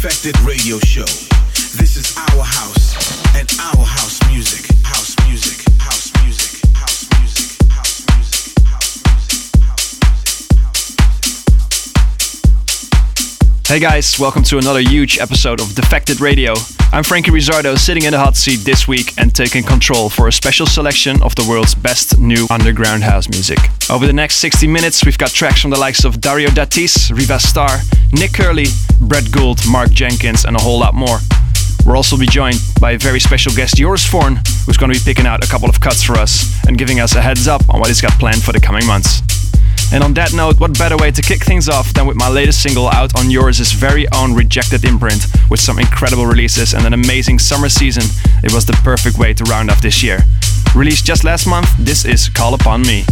Defected Radio Show. This is our house and our house music. House music. House music. House music. House music. House music. House music. Hey guys, welcome to another huge episode of Defected Radio. I'm Franky Rizardo, sitting in the hot seat this week and taking control for a special selection of the world's best new underground house music. Over the next 60 minutes, we've got tracks from the likes of Dario D'Attis, Riva Starr, Nick Curly, Brett Gould, Mark Jenkins, and a whole lot more. We'll also be joined by a very special guest, Joris Voorn, who's going to be picking out a couple of cuts for us and giving us a heads up on what he's got planned for the coming months. And on that note, what better way to kick things off than with my latest single out on yours' very own Rejected imprint with some incredible releases and an amazing summer season. It was the perfect way to round off this year. Released just last month, this is Call Upon Me.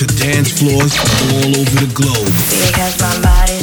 to dance floors all over the globe. Because my body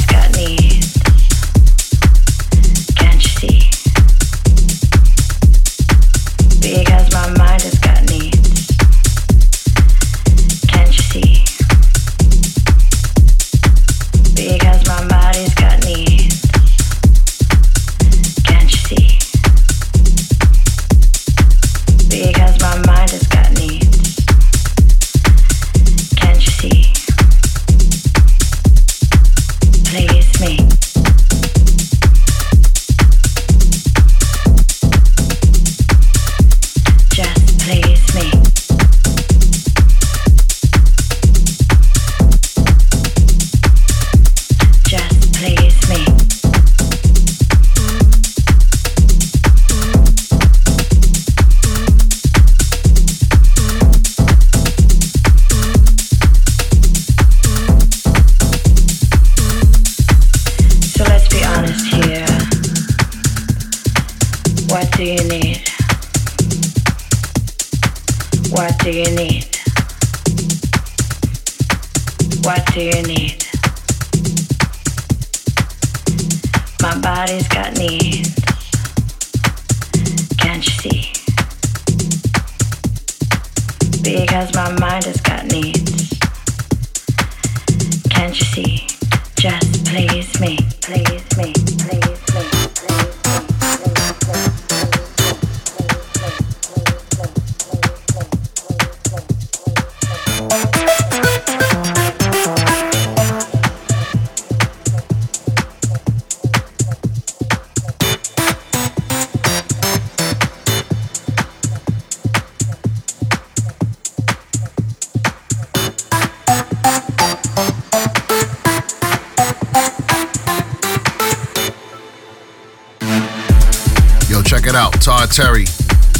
Terry,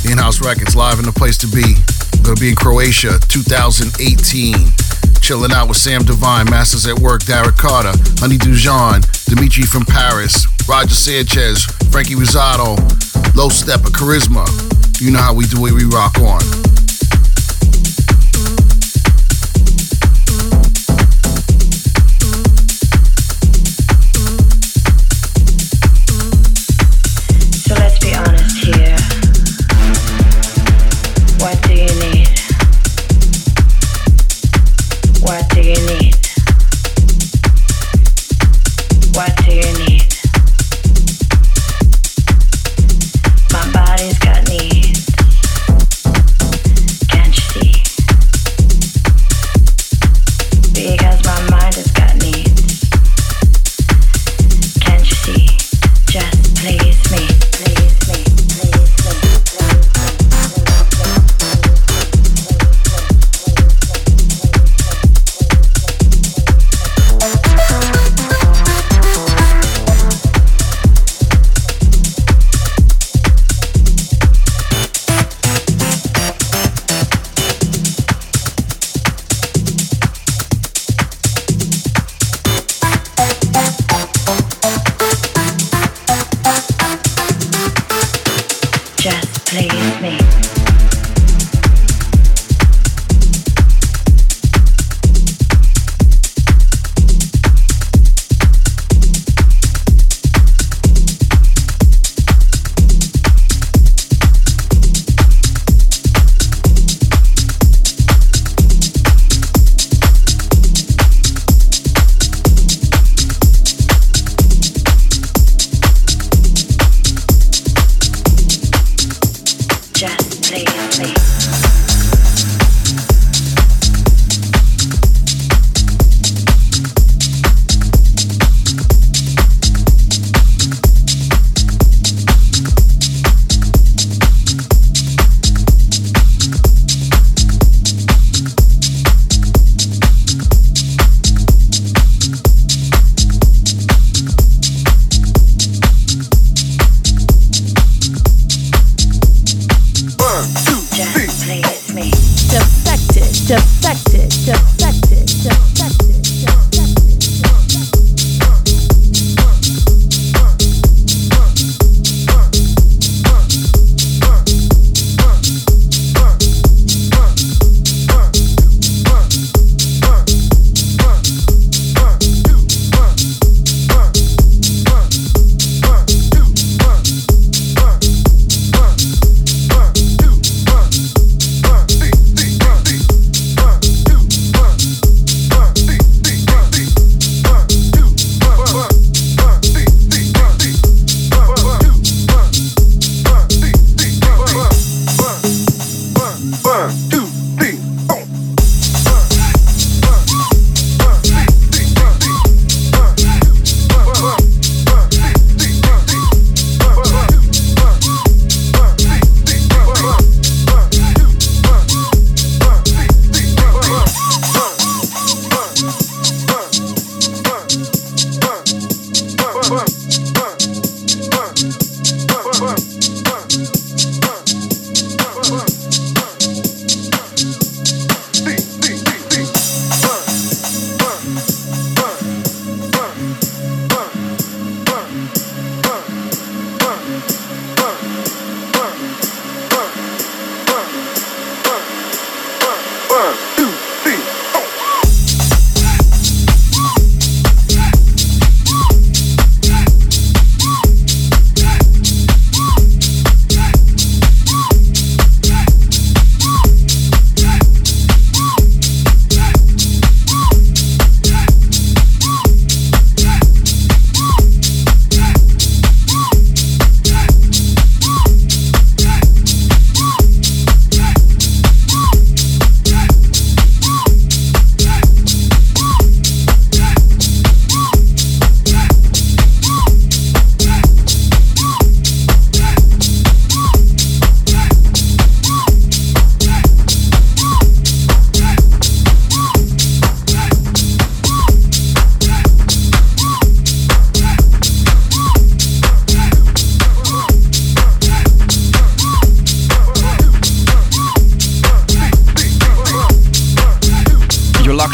the in house records live in the place to be. Gonna be in Croatia 2018. Chilling out with Sam Divine, Masters at Work, Derrick Carter, Honey Dijon, Dimitri from Paris, Roger Sanchez, Franky Rizardo, Low Steppa Charisma. You know how we do it, we rock on.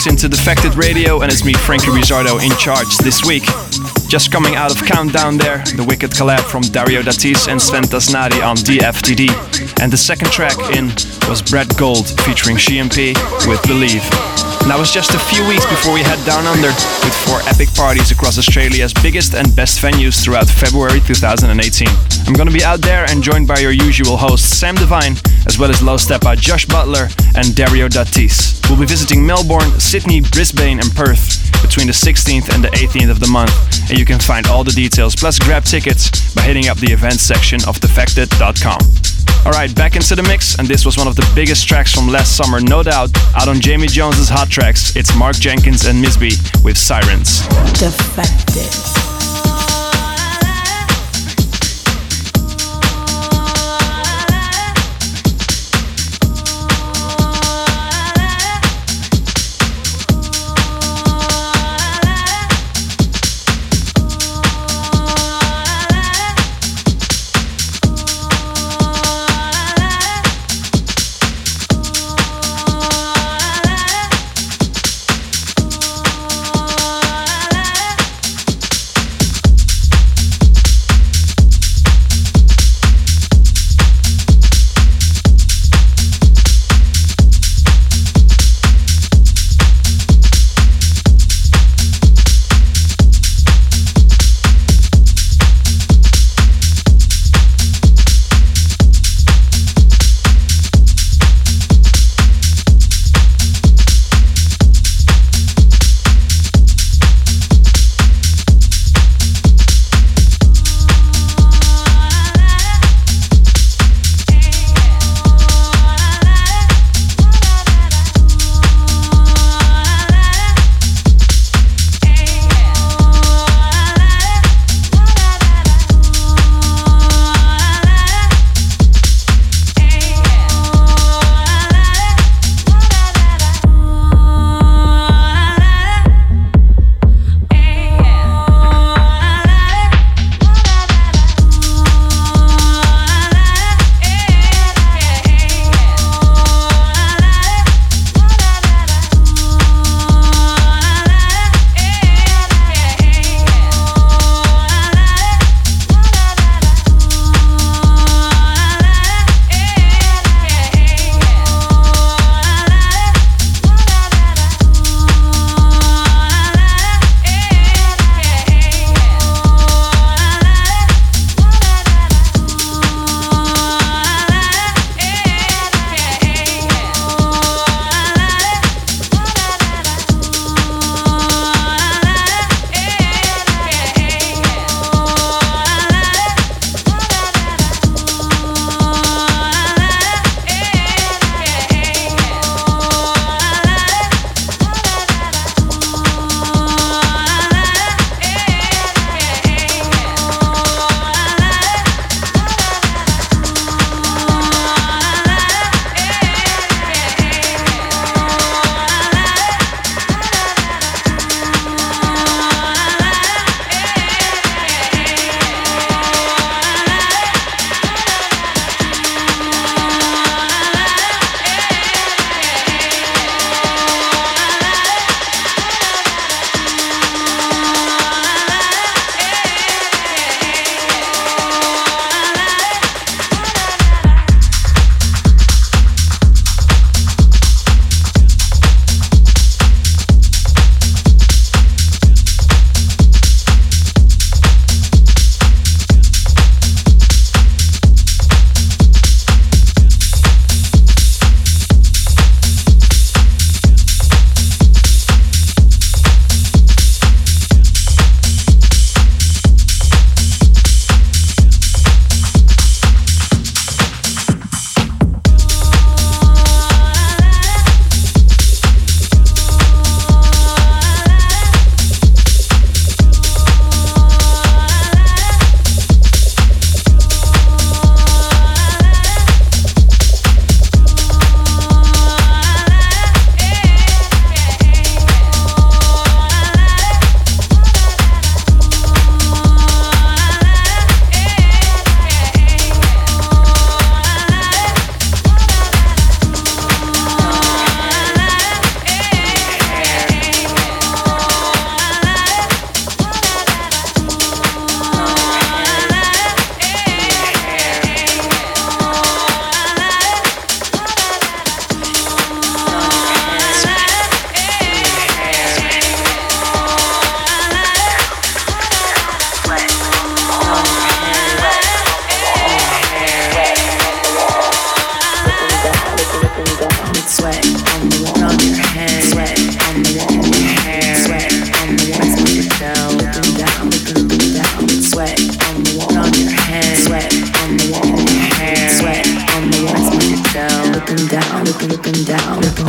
Into Defected Radio, and it's me, Franky Rizardo, in charge this week. Just coming out of Countdown there, the wicked collab from Dario D'Attis and Sven Tasnadi on DFTD. And the second track in was Brett Gould featuring GMP with Believe. That was just a few weeks before we head down under with four epic parties across Australia's biggest and best venues throughout February 2018. I'm gonna be out there and joined by your usual hosts Sam Divine, as well as Low Steppa, Josh Butler, and Dario D'Attis. We'll be visiting Melbourne, Sydney, Brisbane, and Perth between the 16th and the 18th of the month, and you can find all the details plus grab tickets by hitting up the events section of defected.com. Alright, back into the mix, and this was one of the biggest tracks from last summer, no doubt, out on Jamie Jones's Hot Tracks. It's Mark Jenkins and Misby with Sirens. Defected.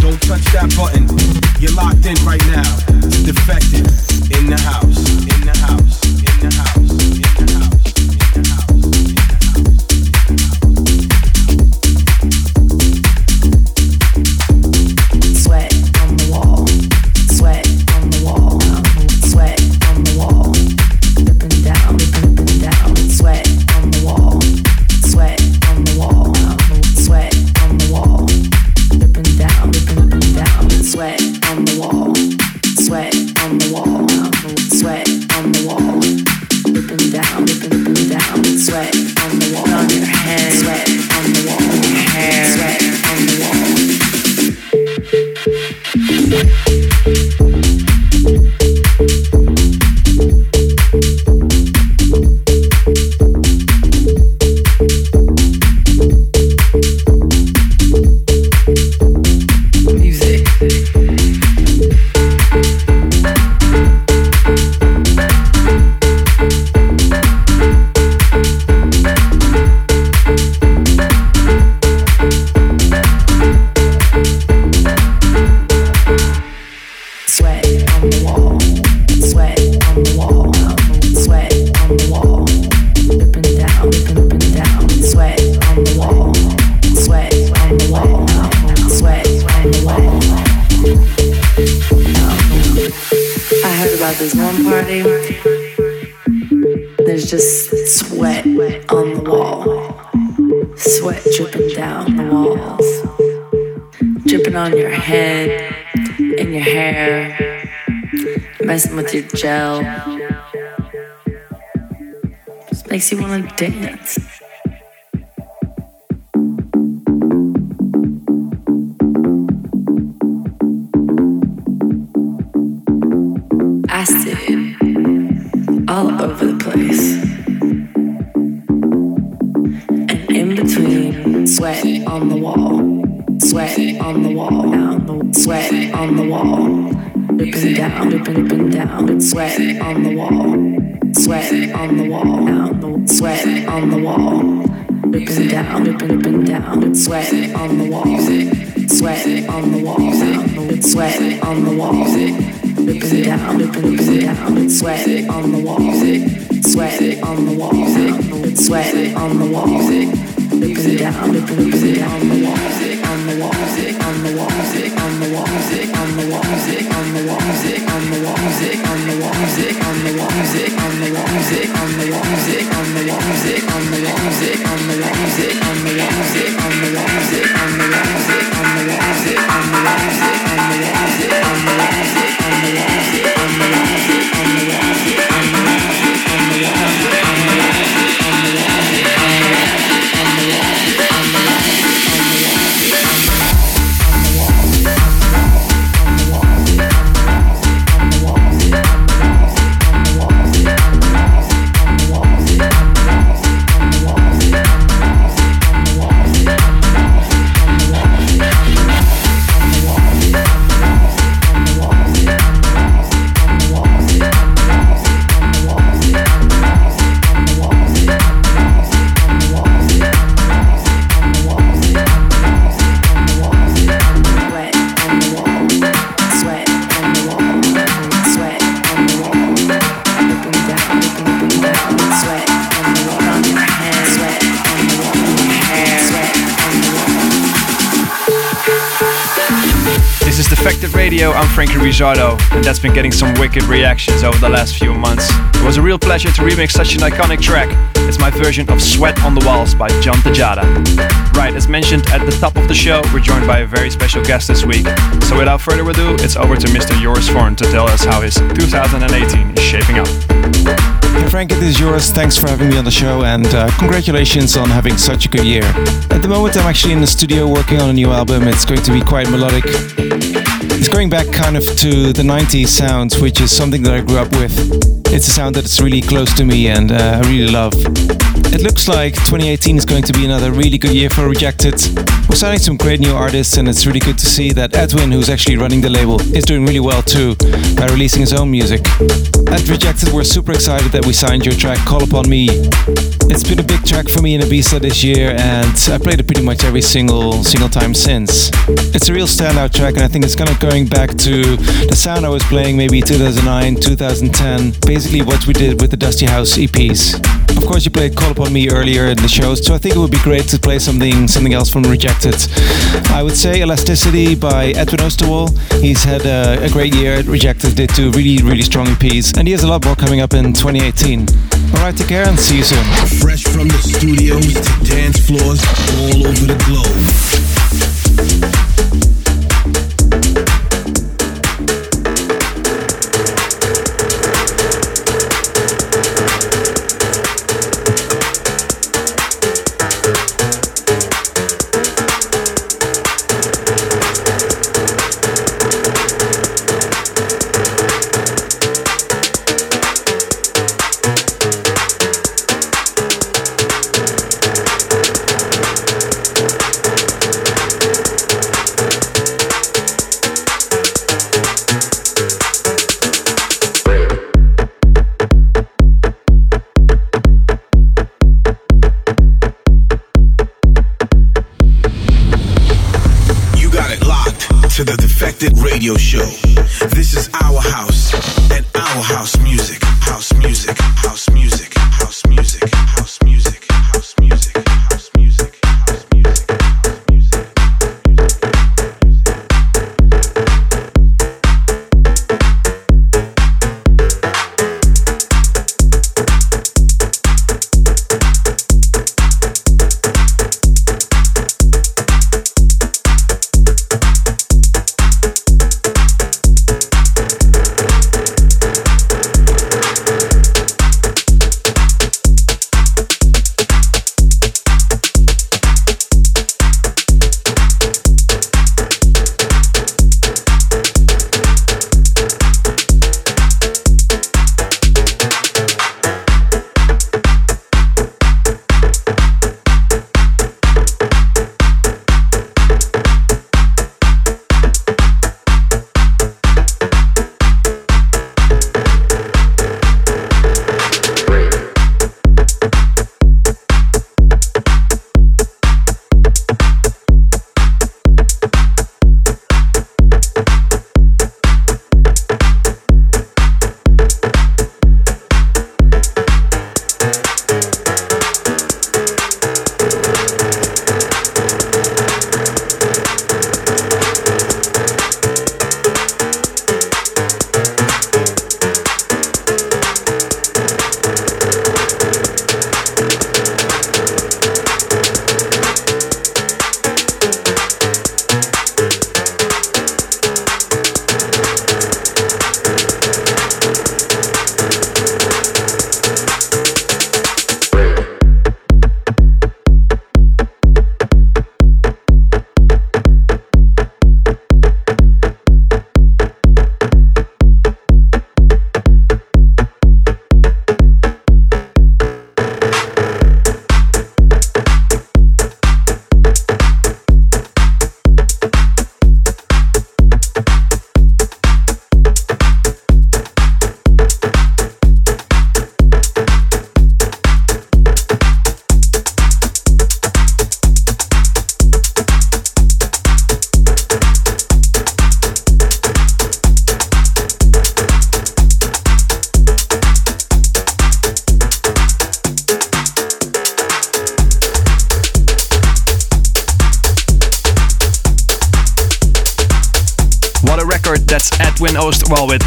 Don't touch that button. You're locked in right now. Defected in the house. In the house. Gel. Just makes you want to dance. Acid all over the place. And in between, sweat on the wall, sweat on the wall, sweat on the wall dripping down, dripping, dripping down, sweat on the wall, sweat on the wall, sweat on the wall, dripping down, dripping, dripping down, sweat on the wall, sweat on the wall, sweat on the wall, dripping down, dripping, dripping down, sweat on the wall, sweat on the wall, sweat on the wall dripping down, dripping, dripping down the wall, on the wall, on the wall, on the wall, on the wall, on the wall, on the Music on the Franky Rizardo, and that's been getting some wicked reactions over the last few months. It was a real pleasure to remix such an iconic track. It's my version of Sweat on the Walls by John Tejada. Right, as mentioned at the top of the show, we're joined by a very special guest this week. So without further ado, it's over to Mr. Joris Voorn to tell us how his 2018 is shaping up. Hey Frank, it is yours. Thanks for having me on the show and uh, congratulations on having such a good year. At the moment, I'm actually in the studio working on a new album. It's going to be quite melodic. It's going back kind of to the 90s sounds, which is something that I grew up with. It's a sound that's really close to me and uh, I really love. It looks like 2018 is going to be another really good year for Rejected. We're signing some great new artists, and it's really good to see that Edwin, who's actually running the label, is doing really well too by releasing his own music. At Rejected, we're super excited that we signed your track Call Upon Me. It's been a big track for me in Ibiza this year, and I played it pretty much every single single time since. It's a real standout track, and I think it's kind of going back to the sound I was playing maybe 2009, 2010, basically what we did with the Dusty House EPs. Of course, you played Call Upon Me earlier in the show, so I think it would be great to play something something else from Rejected. I would say Elasticity by Edwin Oosterwal. He's had a, a great year at Rejected, did two really, really strong EPs, and he has a lot more coming up in 2018. Alright, take care and see you soon. Fresh from the studios to dance floors all over the globe.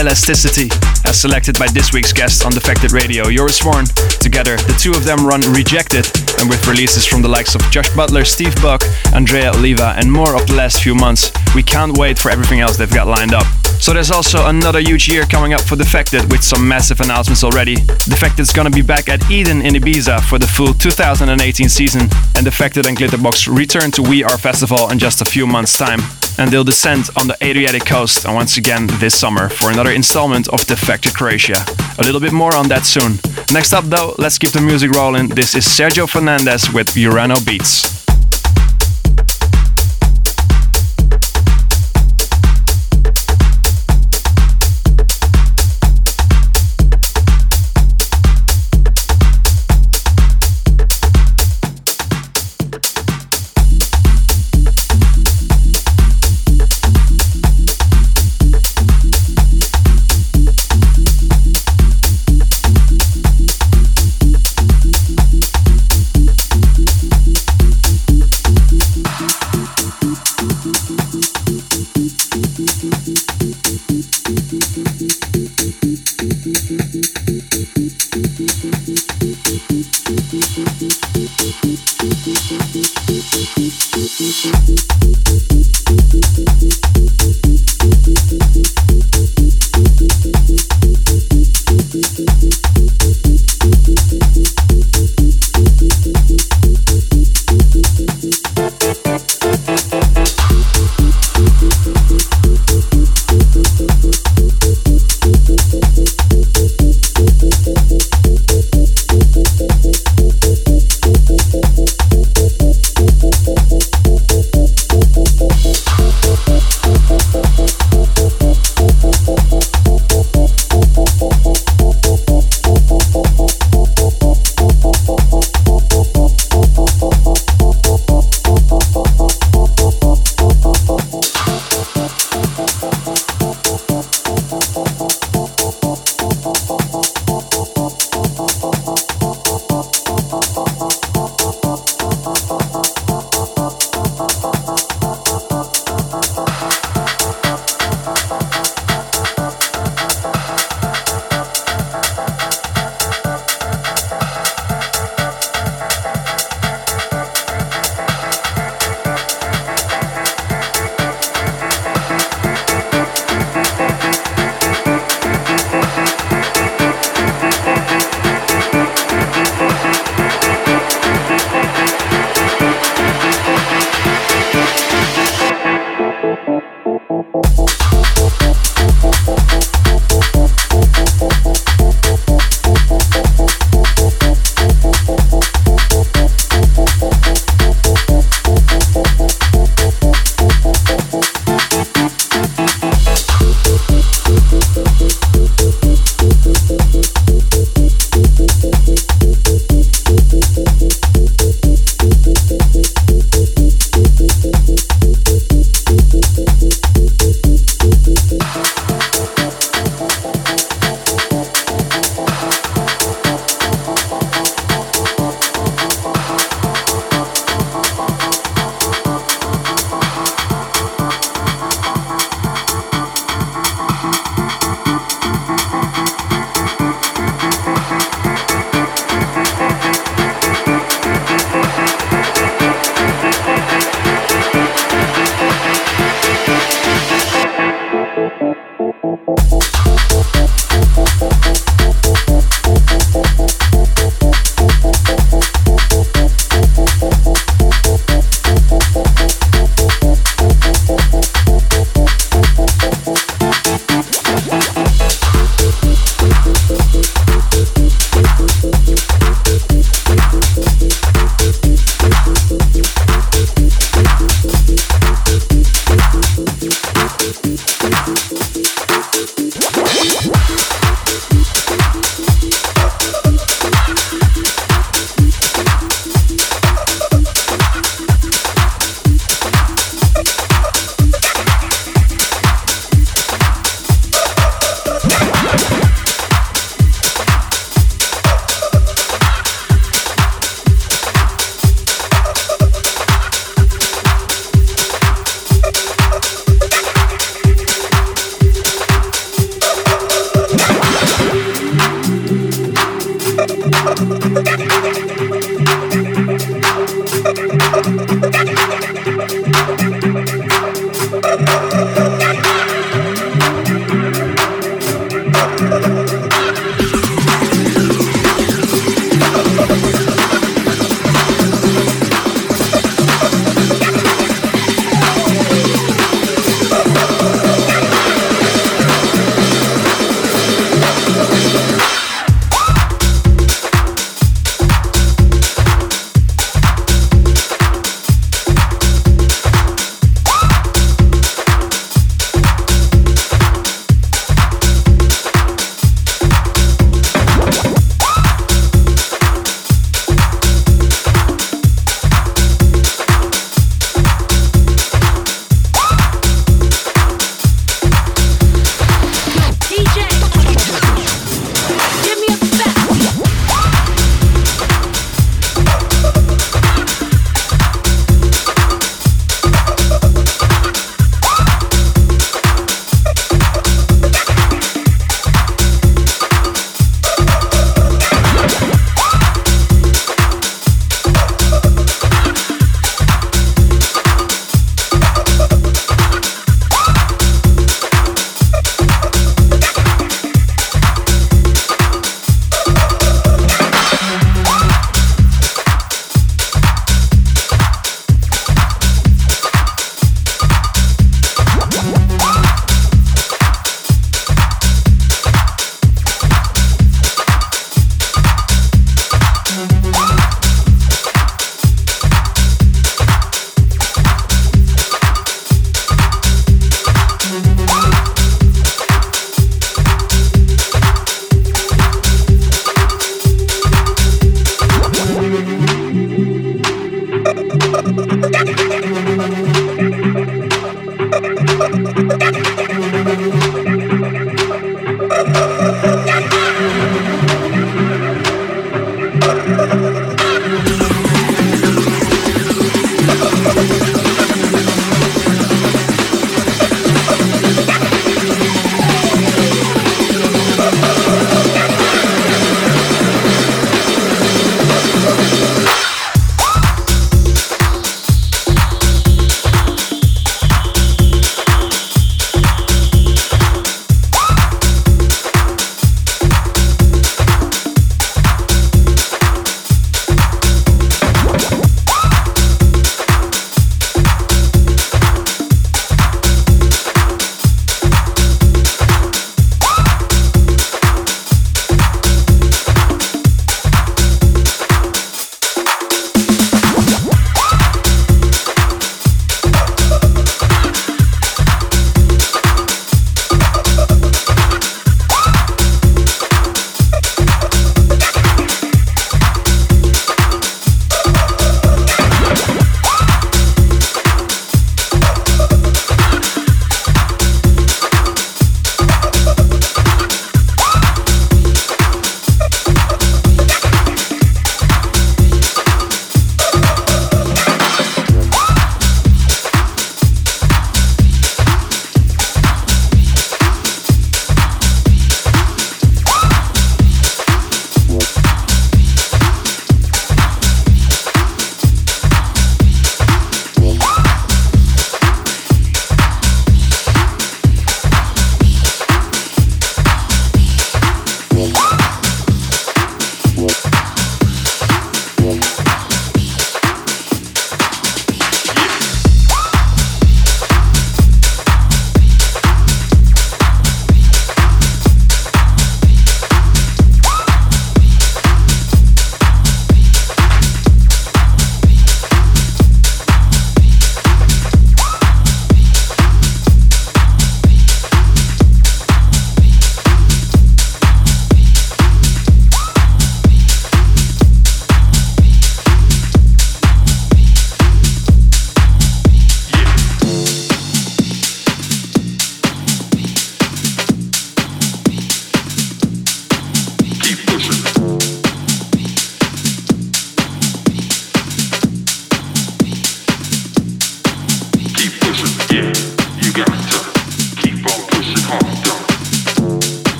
Elasticity, as selected by this week's guest on Defected Radio, Joris Voorn. Together, the two of them run Rejected, and with releases from the likes of Josh Butler, Steve Buck, Andrea Oliva, and more of the last few months, we can't wait for everything else they've got lined up. So there's also another huge year coming up for Defected with some massive announcements already. Defected's gonna be back at Eden in Ibiza for the full 2018 season, and Defected and Glitterbox return to We Are Festival in just a few months' time. And they'll descend on the Adriatic coast and once again this summer for another installment of Defected Croatia. A little bit more on that soon. Next up though, let's keep the music rolling. This is Sergio Fernandez with Urano Beats.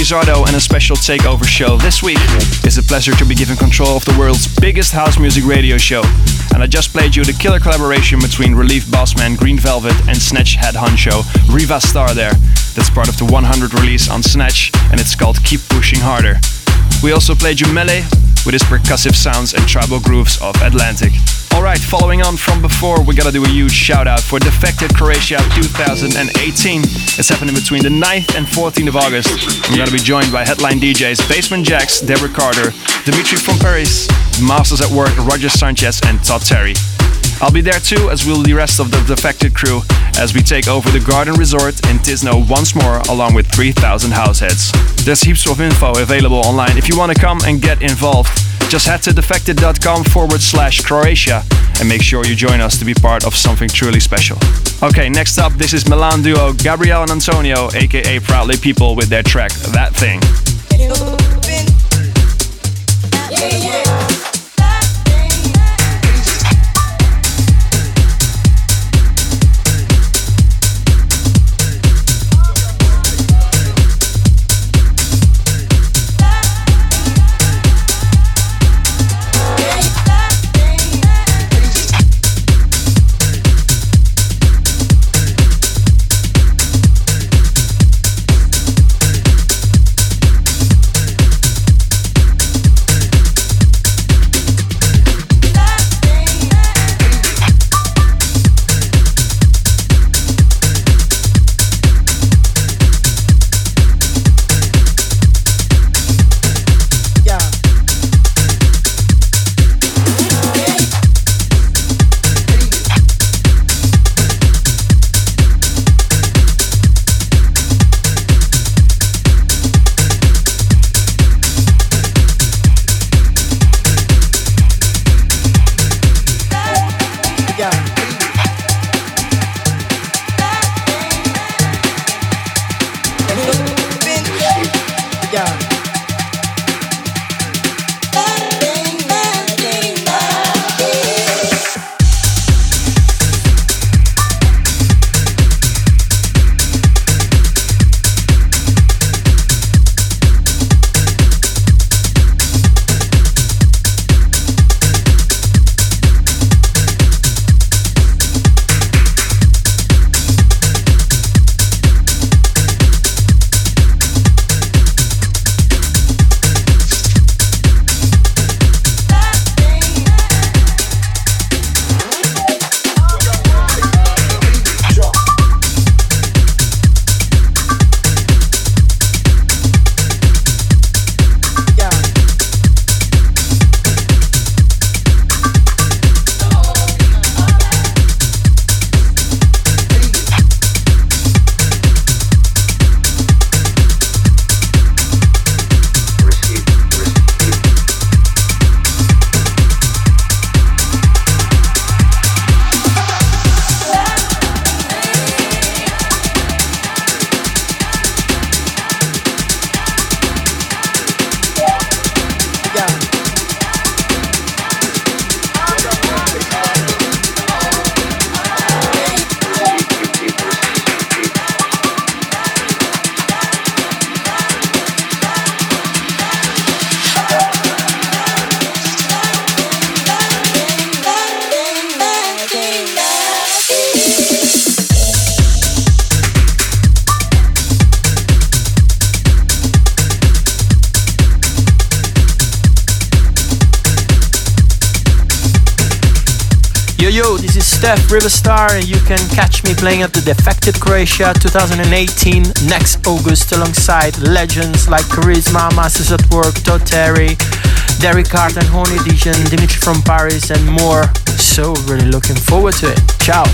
And a special takeover show. This week is a pleasure to be given control of the world's biggest house music radio show. And I just played you the killer collaboration between Relief Bossman, Green Velvet, and Snatch head honcho, Riva Star there. That's part of the 100 release on Snatch, and it's called Keep Pushing Harder. We also played you Melee with his percussive sounds and tribal grooves of Atlantic. Alright, following on from before, we gotta do a huge shout out for Defected Croatia 2018. It's happening between the 9th and 14th of August. I'm gonna be joined by headline DJs Basement Jaxx, Derrick Carter, Dimitri from Paris, Masters at Work, Roger Sanchez, and Todd Terry. I'll be there too, as will the rest of the Defected crew, as we take over the Garden Resort in Tisno once more, along with 3,000 househeads. There's heaps of info available online if you want to come and get involved. Just head to defected.com forward slash Croatia and make sure you join us to be part of something truly special. Okay, next up, this is Milan duo Gabriel and Antonio, aka Proudly People, with their track That Thing. Yeah, yeah. Riva Star. You can catch me playing at the Defected Croatia 2018 next August alongside legends like Charisma, Masters at Work, Todd Terry, Derrick Carter and Honey Dijon, Dimitri from Paris, and more. So, really looking forward to it. Ciao.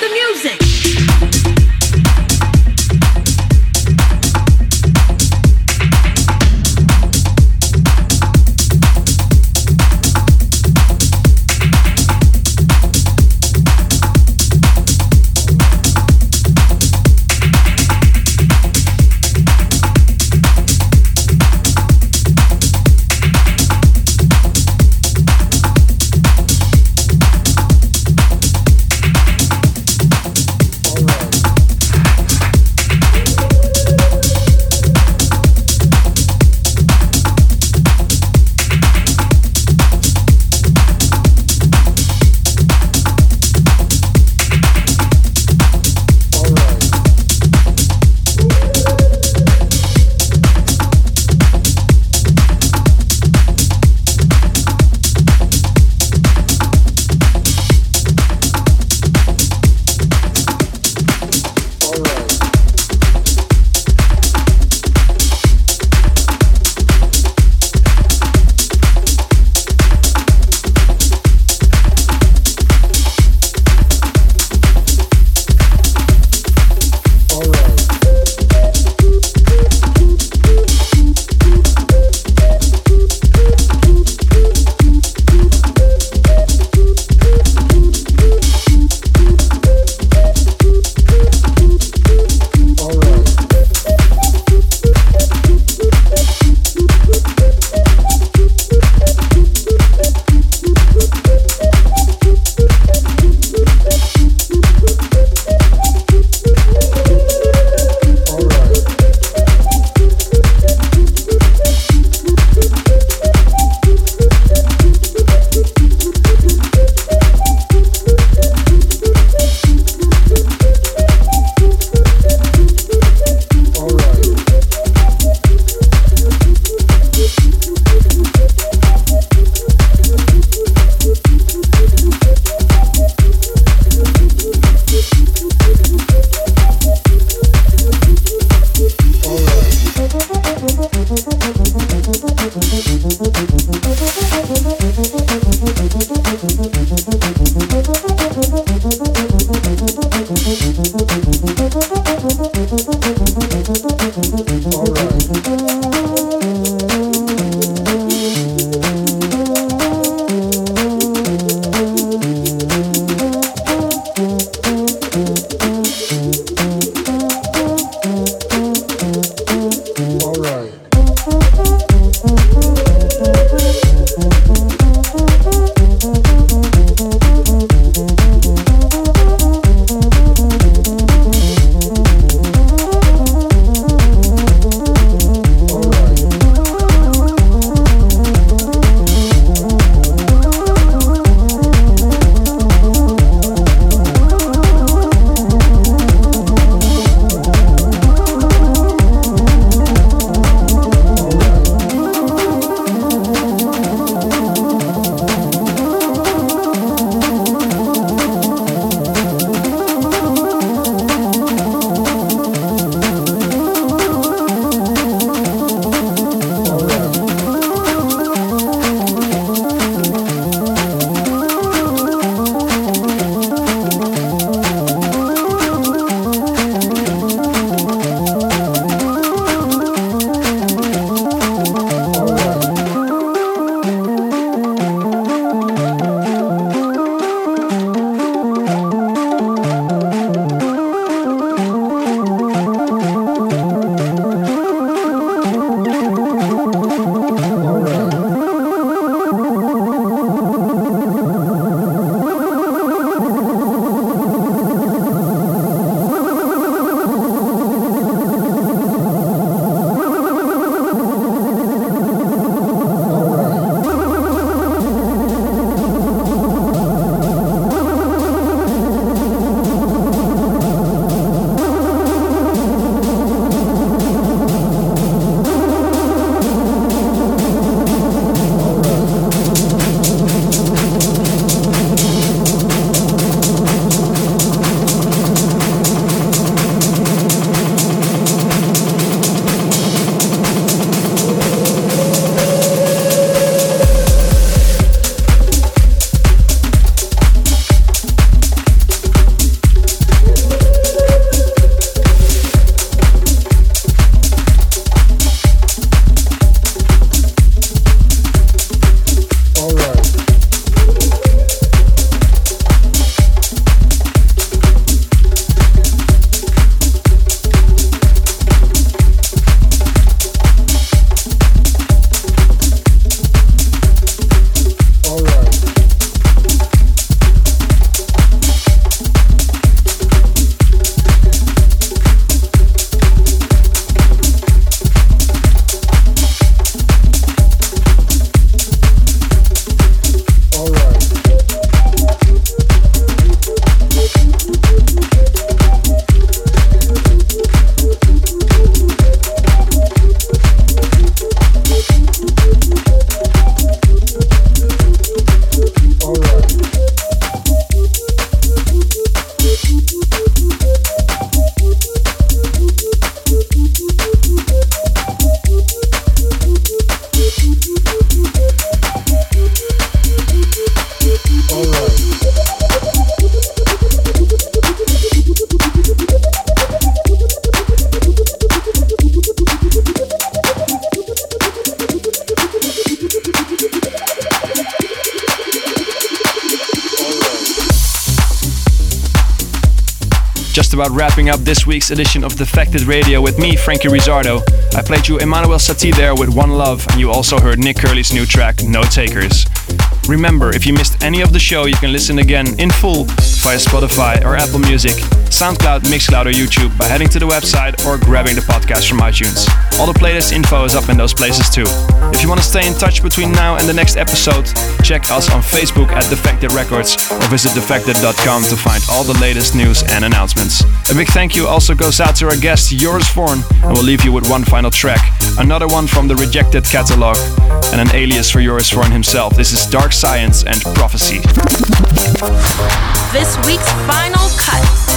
the music. Wrapping up this week's edition of Defected Radio with me, Franky Rizardo. I played you Emanuel Satie there with One Love, and you also heard Nick Curly's new track, No Takers. Remember, if you missed any of the show, you can listen again in full via Spotify or Apple Music, SoundCloud, Mixcloud, or YouTube by heading to the website or grabbing the podcast from iTunes. All the playlist info is up in those places too. If you want to stay in touch between now and the next episode, check us on Facebook at Defected Records or visit defected.com to find all the latest news and announcements. A big thank you also goes out to our guest Joris Voorn, and we'll leave you with one final track, another one from the Rejected catalog, and an alias for Joris Voorn himself. This is Dark Science and Prophecy. This week's final cut